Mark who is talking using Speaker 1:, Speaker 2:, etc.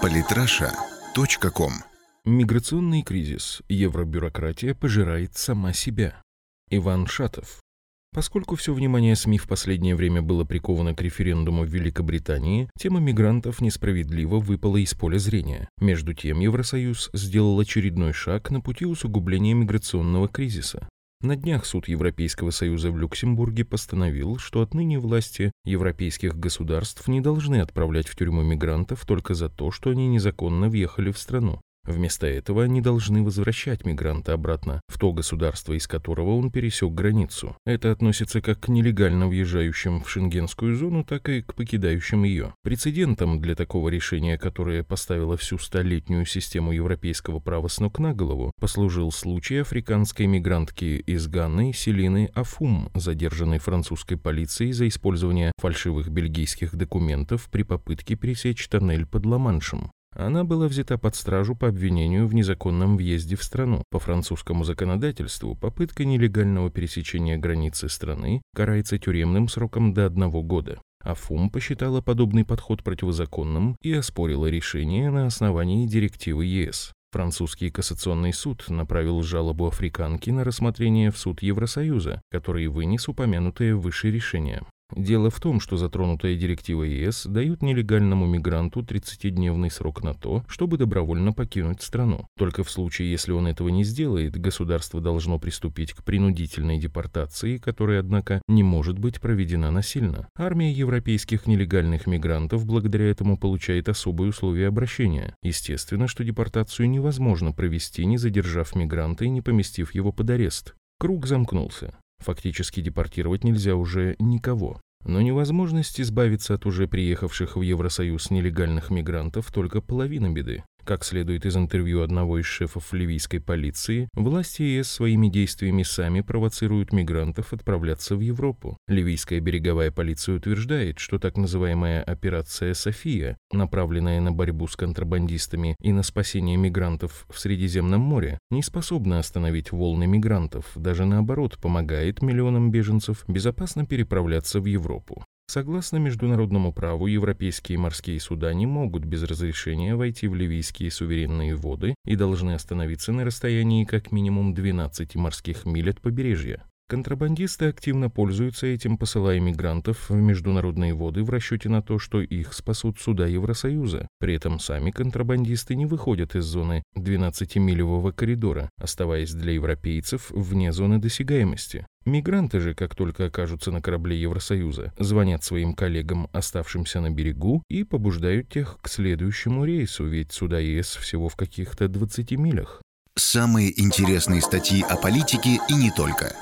Speaker 1: Политраша.ком
Speaker 2: Миграционный кризис. Евробюрократия пожирает сама себя. Иван Шатов. Поскольку все внимание СМИ в последнее время было приковано к референдуму в Великобритании, тема мигрантов несправедливо выпала из поля зрения. Между тем, Евросоюз сделал очередной шаг на пути усугубления миграционного кризиса. На днях суд Европейского Союза в Люксембурге постановил, что отныне власти европейских государств не должны отправлять в тюрьму мигрантов только за то, что они незаконно въехали в страну. Вместо этого они должны возвращать мигранта обратно в то государство, из которого он пересек границу. Это относится как к нелегально въезжающим в шенгенскую зону, так и к покидающим ее. Прецедентом для такого решения, которое поставило всю столетнюю систему европейского права с ног на голову, послужил случай африканской мигрантки из Ганны Селины Афум, задержанной французской полицией за использование фальшивых бельгийских документов при попытке пересечь тоннель под Ла-Маншем. Она была взята под стражу по обвинению в незаконном въезде в страну. По французскому законодательству попытка нелегального пересечения границы страны карается тюремным сроком до одного года. Афум посчитала подобный подход противозаконным и оспорила решение на основании директивы ЕС. Французский кассационный суд направил жалобу африканки на рассмотрение в суд Евросоюза, который вынес упомянутое выше решение. Дело в том, что затронутая директива ЕС дают нелегальному мигранту 30-дневный срок на то, чтобы добровольно покинуть страну. Только в случае, если он этого не сделает, государство должно приступить к принудительной депортации, которая, однако, не может быть проведена насильно. Армия европейских нелегальных мигрантов благодаря этому получает особые условия обращения. Естественно, что депортацию невозможно провести, не задержав мигранта и не поместив его под арест. Круг замкнулся. Фактически депортировать нельзя уже никого. Но невозможность избавиться от уже приехавших в Евросоюз нелегальных мигрантов только половина беды. Как следует из интервью одного из шефов ливийской полиции, власти ЕС своими действиями сами провоцируют мигрантов отправляться в Европу. Ливийская береговая полиция утверждает, что так называемая операция «София», направленная на борьбу с контрабандистами и на спасение мигрантов в Средиземном море, не способна остановить волны мигрантов, даже наоборот помогает миллионам беженцев безопасно переправляться в Европу. Согласно международному праву, европейские морские суда не могут без разрешения войти в ливийские суверенные воды и должны остановиться на расстоянии как минимум 12 морских миль от побережья. Контрабандисты активно пользуются этим, посылая мигрантов в международные воды в расчете на то, что их спасут суда Евросоюза. При этом сами контрабандисты не выходят из зоны 12-милевого коридора, оставаясь для европейцев вне зоны досягаемости. Мигранты же, как только окажутся на корабле Евросоюза, звонят своим коллегам, оставшимся на берегу, и побуждают тех к следующему рейсу, ведь суда ЕС всего в каких-то 20 милях.
Speaker 1: Самые интересные статьи о политике и не только –